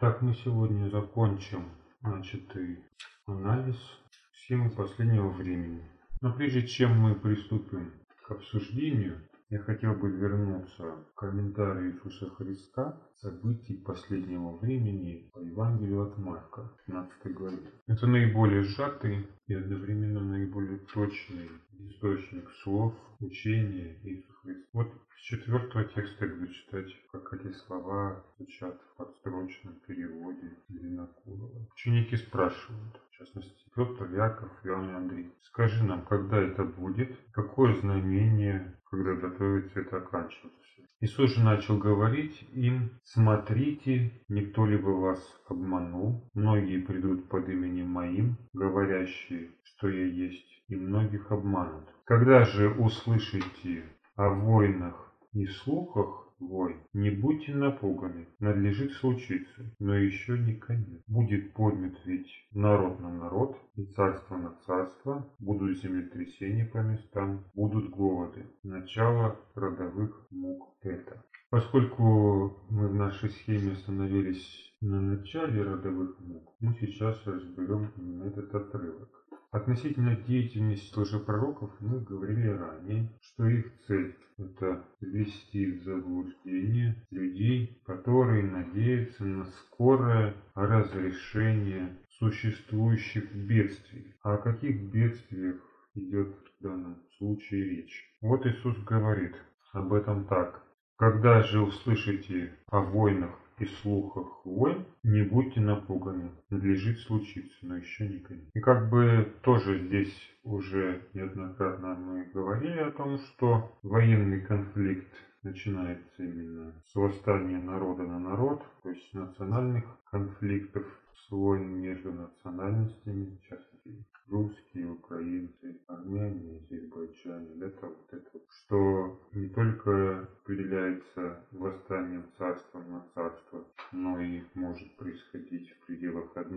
Так, мы сегодня закончим начатый анализ схемы последнего времени. Но прежде чем мы приступим к обсуждению, я хотел бы вернуться к комментарию Иисуса Христа событий последнего времени по Евангелию от Марка, 15 главе. Это наиболее сжатый и одновременно наиболее точный источник слов, учения Иисуса Христа. Вот с четвертого текста я буду читать, как эти слова звучат в подстрочном переводе Винокурова. Ученики спрашивают, в частности, Петр, Яков, Иоанн и Андрей, скажи нам, когда это будет, какое знамение когда готовится это оканчиваться. Иисус же начал говорить им, смотрите, никто ли бы вас обманул, многие придут под именем моим, говорящие, что я есть, и многих обманут. Когда же услышите о войнах и слухах, вой. Не будьте напуганы, надлежит случиться, но еще не конец. Будет поднят ведь народ на народ, и царство на царство, будут землетрясения по местам, будут голоды. Начало родовых мук это. Поскольку мы в нашей схеме остановились на начале родовых мук, мы сейчас разберем этот отрывок. Относительно деятельности лжепророков мы говорили ранее, что их цель – это ввести в заблуждение людей, которые надеются на скорое разрешение существующих бедствий. О каких бедствиях идет в данном случае речь? Вот Иисус говорит об этом так. Когда же услышите о войнах и слухах войн, не будьте напуганы, надлежит случиться, но еще не конец. И как бы тоже здесь уже неоднократно мы говорили о том, что военный конфликт начинается именно с восстания народа на народ, то есть национальных конфликтов, с войн между национальностями, в частности русские, украинцы, армяне, азербайджане, это вот это, что не только определяется восстанием царства на царство, но и может происходить в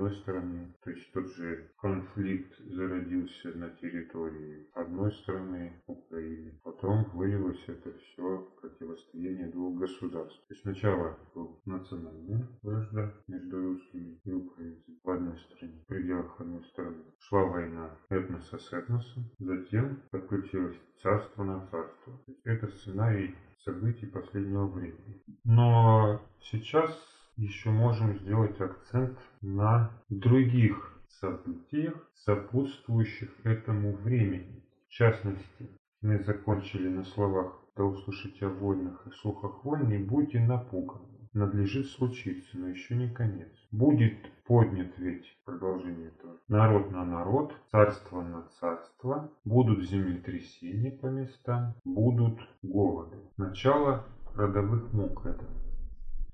одной страны. То есть тот же конфликт зародился на территории одной страны, Украины. Потом вылилось это все в противостояние двух государств. То есть сначала был национальная вражда между русскими и украинцами в одной стране, в пределах одной страны. Шла война этноса с этносом, затем подключилось царство на царство. Это сценарий событий последнего времени. Но сейчас еще можем сделать акцент на других событиях, сопутствующих этому времени. В частности, мы закончили на словах «Да услышите о войнах и слухах войн, не будьте напуганы» надлежит случиться, но еще не конец. Будет поднят ведь, продолжение этого, народ на народ, царство на царство, будут землетрясения по местам, будут голоды. Начало родовых мук это.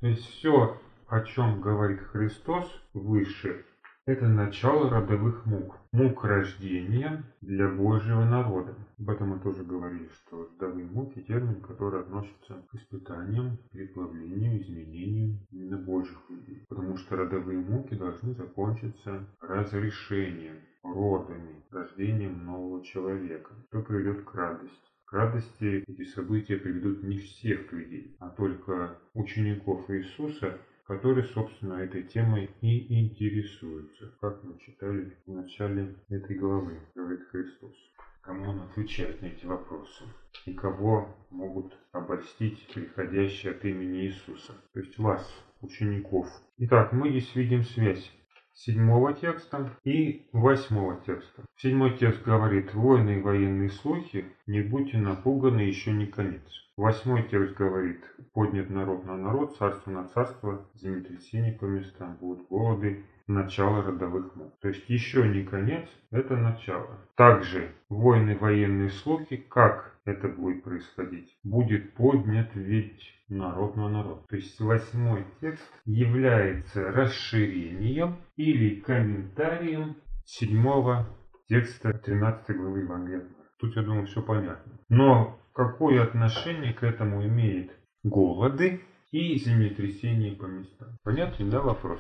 То есть все, о чем говорит Христос выше, это начало родовых мук. Мук рождения для Божьего народа. Об этом мы тоже говорили, что родовые муки – термин, который относится к испытаниям, переплавлению, изменению именно Божьих людей. Потому что родовые муки должны закончиться разрешением, родами, рождением нового человека, что приведет к радости. К радости эти события приведут не всех людей, а только учеников Иисуса, которые, собственно, этой темой и интересуются, как мы читали в начале этой главы, говорит Христос. Кому он отвечает на эти вопросы? И кого могут обольстить приходящие от имени Иисуса? То есть вас, учеников. Итак, мы здесь видим связь седьмого текста и восьмого текста. Седьмой текст говорит, войны и военные слухи, не будьте напуганы, еще не конец. Восьмой текст говорит, поднят народ на народ, царство на царство, землетрясения по местам, будут голоды, начало родовых мук. То есть еще не конец, это начало. Также войны, военные слухи, как это будет происходить? Будет поднят ведь народ на народ. То есть восьмой текст является расширением или комментарием седьмого текста 13 главы Евангелия. Тут, я думаю, все понятно. Но какое отношение к этому имеет голоды и землетрясения по местам? Понятен, да, вопрос?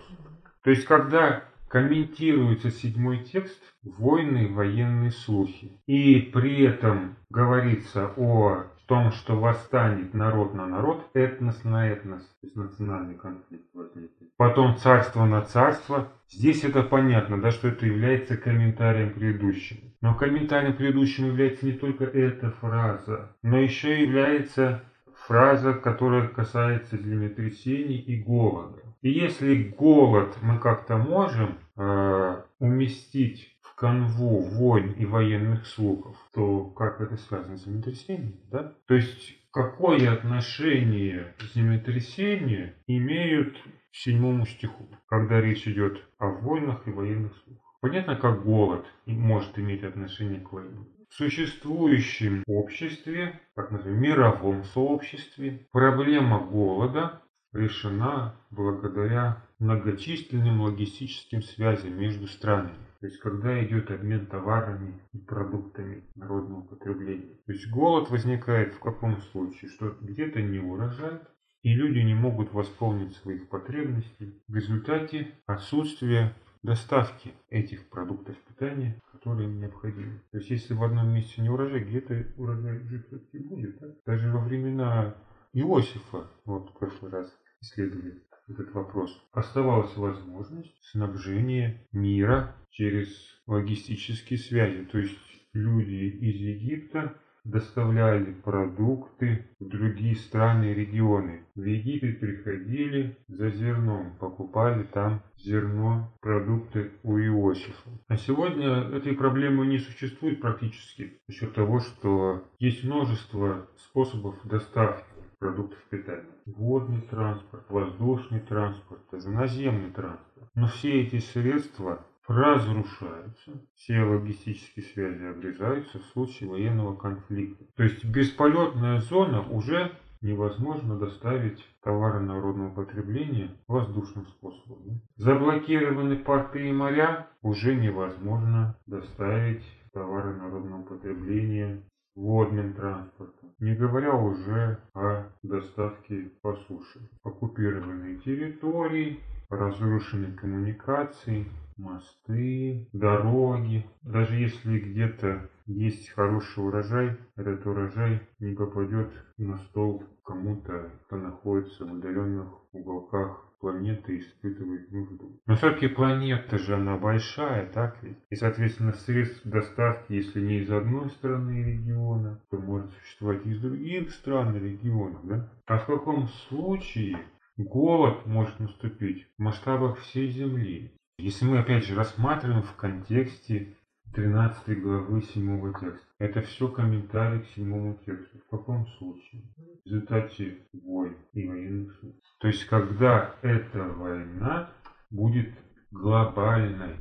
То есть, когда комментируется седьмой текст «Войны, военные слухи». И при этом говорится о том, что восстанет народ на народ, этнос на этнос, то есть национальный конфликт возникнет. потом царство на царство. Здесь это понятно, да, что это является комментарием предыдущему. Но комментарием предыдущему является не только эта фраза, но еще является фраза, которая касается землетрясений и голода. И если голод мы как-то можем э, уместить канву войн и военных слухов, то как это связано с землетрясением? Да? То есть какое отношение землетрясения имеют к седьмому стиху, когда речь идет о войнах и военных слухах? Понятно, как голод может иметь отношение к войне. В существующем обществе, так называемом мировом сообществе, проблема голода решена благодаря многочисленным логистическим связям между странами. То есть, когда идет обмен товарами и продуктами народного потребления. То есть, голод возникает в каком случае? Что где-то не урожай, и люди не могут восполнить своих потребностей в результате отсутствия доставки этих продуктов питания, которые им необходимы. То есть, если в одном месте не урожай, где-то урожай жить не будет. Да? Даже во времена Иосифа, вот в прошлый раз исследовали этот вопрос, оставалась возможность снабжения мира через логистические связи. То есть люди из Египта доставляли продукты в другие страны и регионы. В Египет приходили за зерном, покупали там зерно, продукты у Иосифа. А сегодня этой проблемы не существует практически за счет того, что есть множество способов доставки продуктов питания. Водный транспорт, воздушный транспорт, наземный транспорт. Но все эти средства разрушаются, все логистические связи обрезаются в случае военного конфликта. То есть бесполетная зона уже невозможно доставить товары народного потребления воздушным способом. Заблокированы порты и моря, уже невозможно доставить товары народного потребления водным транспортом, не говоря уже о доставке по суше. Оккупированные территории, разрушенные коммуникации, мосты, дороги. Даже если где-то есть хороший урожай, этот урожай не попадет на стол кому-то, кто находится в удаленных уголках планеты испытывает нужду. Но все-таки планета же она большая, так ведь? И, соответственно, средств доставки, если не из одной страны региона, то может существовать и из других стран и регионов, да? А в каком случае голод может наступить в масштабах всей Земли? Если мы опять же рассматриваем в контексте 13 главы 7 текста. Это все комментарий к 7 тексту. В каком случае? В результате войн и военных служб. То есть, когда эта война будет глобальной.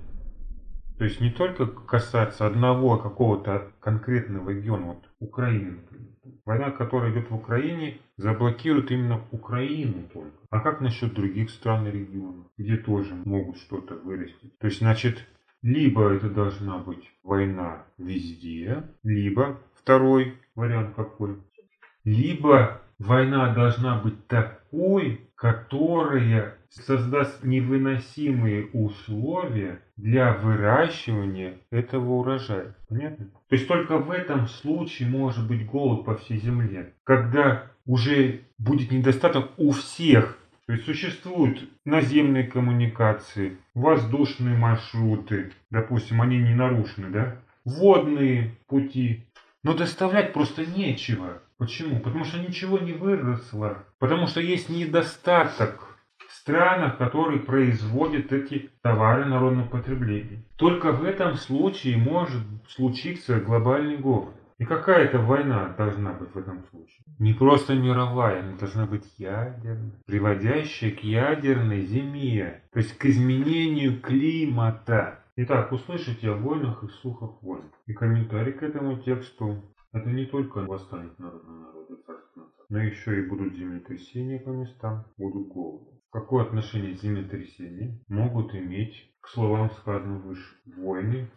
То есть, не только касаться одного какого-то конкретного региона, вот Украины, например. Война, которая идет в Украине, заблокирует именно Украину только. А как насчет других стран и регионов, где тоже могут что-то вырасти? То есть, значит, либо это должна быть война везде, либо второй вариант какой? Либо война должна быть такой, которая создаст невыносимые условия для выращивания этого урожая. Понятно? То есть только в этом случае может быть голод по всей земле. Когда уже будет недостаток у всех. То есть существуют наземные коммуникации, воздушные маршруты, допустим, они не нарушены, да? Водные пути. Но доставлять просто нечего. Почему? Потому что ничего не выросло. Потому что есть недостаток в странах, которые производят эти товары народного потребления. Только в этом случае может случиться глобальный голод. И какая это война должна быть в этом случае? Не просто мировая, она должна быть ядерная, приводящая к ядерной зиме, то есть к изменению климата. Итак, услышите о войнах и слухах войн. И комментарий к этому тексту. Это не только восстанет народ на народы царства, но еще и будут землетрясения по местам, будут голоды. Какое отношение землетрясения могут иметь к словам сказанным выше? Войны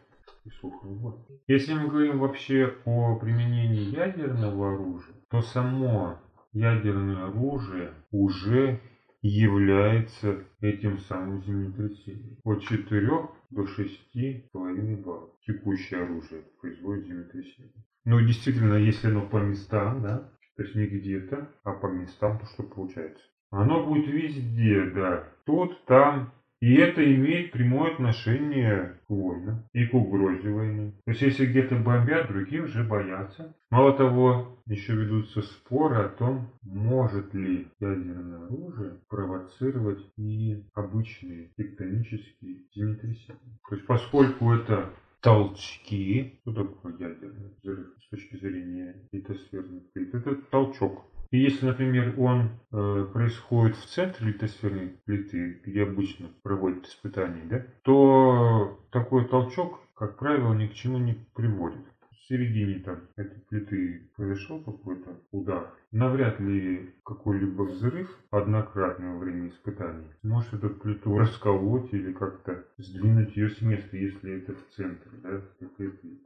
и сухой войн. Если мы говорим вообще о применении ядерного оружия, то само ядерное оружие уже является этим самым землетрясением. От 4 до 6,5 баллов. Текущее оружие производит землетрясение. Ну, действительно, если оно по местам, да, то есть не где-то, а по местам, то что получается? Оно будет везде, да, тут, там. И это имеет прямое отношение к войнам и к угрозе войны. То есть если где-то бомбят, другие уже боятся. Мало того, еще ведутся споры о том, может ли ядерное оружие провоцировать и обычные тектонические землетрясения. То есть поскольку это толчки, что такое ядерный взрыв с точки зрения литосферных плит? Это толчок. И если, например, он э, происходит в центре литосферной плиты, где обычно проводят испытания, да, то такой толчок, как правило, ни к чему не приводит. В середине там этой плиты произошел какой-то удар, навряд ли какой-либо взрыв однократно во время испытаний может эту плиту расколоть или как-то сдвинуть ее с места, если это в центре, да, это происходит.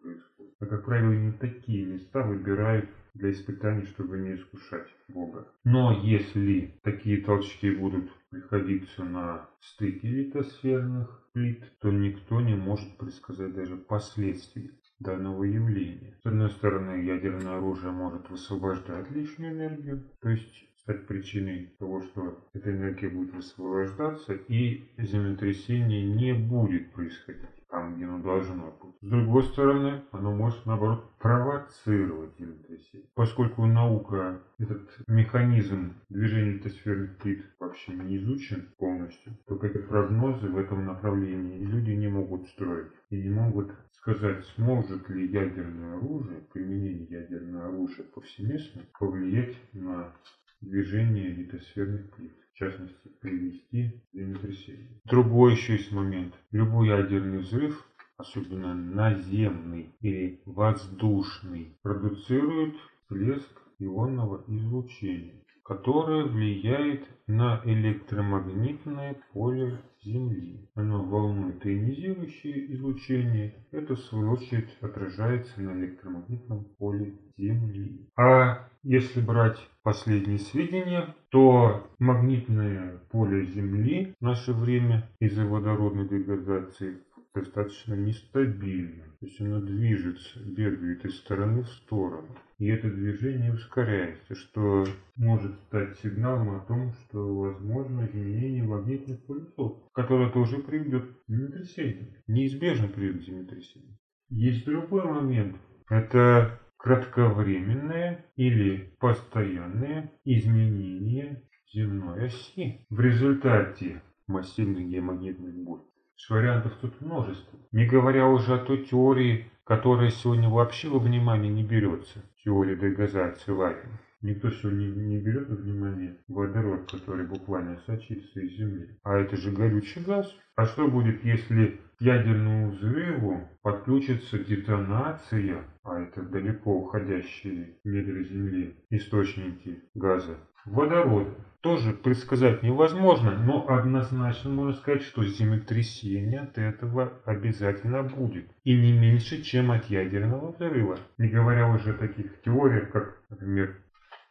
А как правило, не такие места выбирают для испытаний, чтобы не искушать Бога. Но если такие толчки будут приходиться на стыке литосферных плит, то никто не может предсказать даже последствий данного явления. С одной стороны, ядерное оружие может высвобождать лишнюю энергию, то есть стать причиной того, что эта энергия будет высвобождаться и землетрясение не будет происходить где оно должно быть. С другой стороны, оно может, наоборот, провоцировать землетрясение. Поскольку наука, этот механизм движения литосферных плит вообще не изучен полностью, то какие прогнозы в этом направлении люди не могут строить. И не могут сказать, сможет ли ядерное оружие, применение ядерного оружия повсеместно повлиять на движение литосферных плит частности, привести к. Другой еще есть момент. Любой ядерный взрыв, особенно наземный или воздушный, продуцирует всплеск ионного излучения, которое влияет на электромагнитное поле Земли. Оно волнует ионизирующее излучение. Это, в свою очередь, отражается на электромагнитном поле Земли. А если брать последние сведения, то магнитное поле Земли в наше время из-за водородной деградации достаточно нестабильно. То есть оно движется, бегает из стороны в сторону. И это движение ускоряется, что может стать сигналом о том, что возможно изменение магнитных полюсов, которое тоже приведет к землетрясению. Неизбежно приведет к землетрясению. Есть другой момент. Это кратковременное или постоянное изменение земной оси в результате массивных геомагнитных бурь. Вариантов тут множество. Не говоря уже о той теории, которая сегодня вообще во внимание не берется. Теория дегазации лагеря. Никто сегодня не берет во внимание водород, который буквально сочится из Земли. А это же горючий газ. А что будет, если к ядерному взрыву подключится детонация, а это далеко уходящие недра Земли, источники газа, водорода? Тоже предсказать невозможно, но однозначно можно сказать, что землетрясение от этого обязательно будет. И не меньше, чем от ядерного взрыва. Не говоря уже о таких теориях, как, например,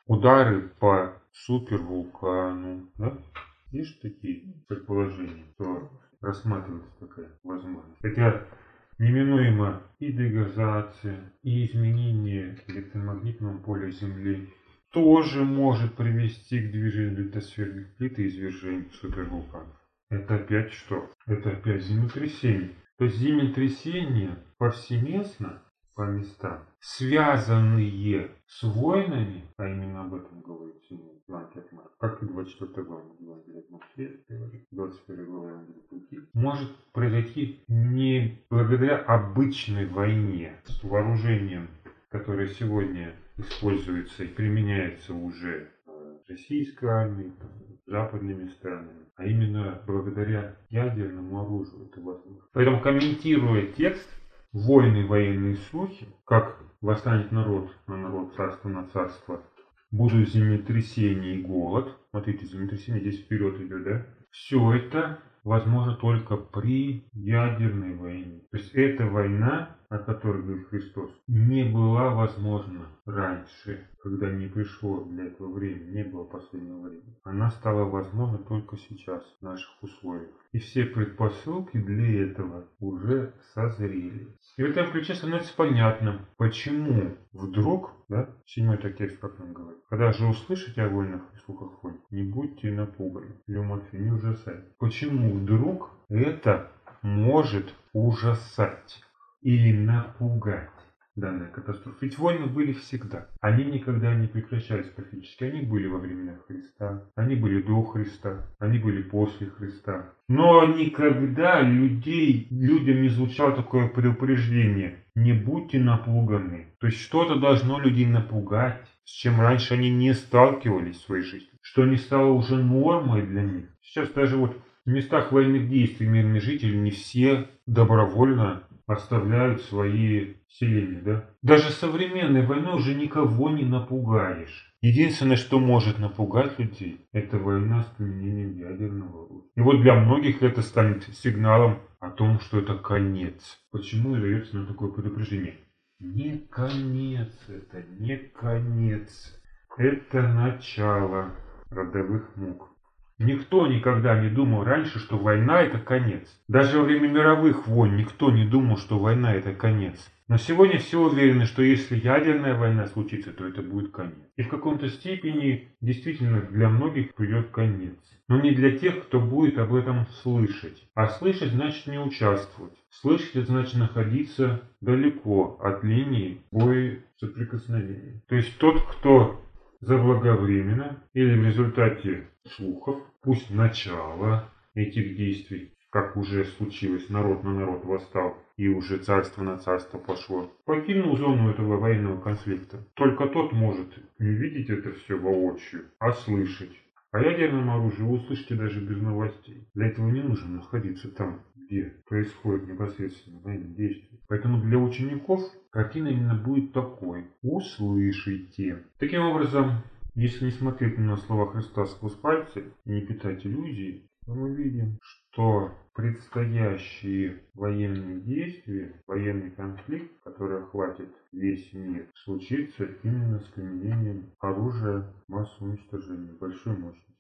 удары по супервулкану. Да? Есть такие предположения, что рассматривается такая возможность. Хотя неминуемо и дегазация, и изменение электромагнитного поля Земли тоже может привести к движению литосферных плит и извержению супервулканов. Это опять что? Это опять землетрясение. То есть землетрясения повсеместно по местам, связанные с войнами, а именно об этом говорит сегодня знаки Атмар, как и 24 глава Евангелия от Матфея, 21 глава Евангелия может произойти не благодаря обычной войне с вооружением, которое сегодня используется и применяется уже российской армией, западными странами, а именно благодаря ядерному оружию это возможно. Поэтому комментируя текст, войны, военные слухи, как восстанет народ на народ, царство на царство, будут землетрясения и голод. Смотрите, землетрясение здесь вперед идет, да? Все это возможно только при ядерной войне. То есть эта война о которой говорит Христос, не была возможна раньше, когда не пришло для этого времени, не было последнего времени. Она стала возможна только сейчас, в наших условиях. И все предпосылки для этого уже созрели. И в этом ключе становится понятно, почему вдруг, да, седьмой текст как нам говорит, когда же услышите о войнах и слухах войн, не будьте напуганы, Люматфи, не ужасайте. Почему вдруг это может ужасать или напугать? Данная катастрофа. Ведь войны были всегда. Они никогда не прекращались практически. Они были во времена Христа, они были до Христа, они были после Христа. Но никогда людей, людям не звучало такое предупреждение. Не будьте напуганы. То есть что-то должно людей напугать, с чем раньше они не сталкивались в своей жизни. Что не стало уже нормой для них. Сейчас даже вот в местах военных действий мирные жители не все добровольно оставляют свои селения, да? Даже современной войной уже никого не напугаешь. Единственное, что может напугать людей, это война с применением ядерного оружия. И вот для многих это станет сигналом о том, что это конец. Почему дается нам такое предупреждение? Не конец это, не конец. Это начало родовых мук. Никто никогда не думал раньше, что война это конец. Даже во время мировых войн никто не думал, что война это конец. Но сегодня все уверены, что если ядерная война случится, то это будет конец. И в каком-то степени действительно для многих придет конец. Но не для тех, кто будет об этом слышать. А слышать значит не участвовать. Слышать это значит находиться далеко от линии боя соприкосновения. То есть тот, кто заблаговременно или в результате слухов, пусть начало этих действий, как уже случилось, народ на народ восстал и уже царство на царство пошло, покинул зону этого военного конфликта. Только тот может не видеть это все воочию, а слышать. О ядерном оружии услышите даже без новостей. Для этого не нужно находиться там, где происходит непосредственно военные действия. Поэтому для учеников картина именно будет такой. Услышите. Таким образом, если не смотреть на слова Христа сквозь пальцы и не питать иллюзий, то мы видим, что предстоящие военные действия, военный конфликт, который охватит весь мир, случится именно с применением оружия массового уничтожения большой мощности.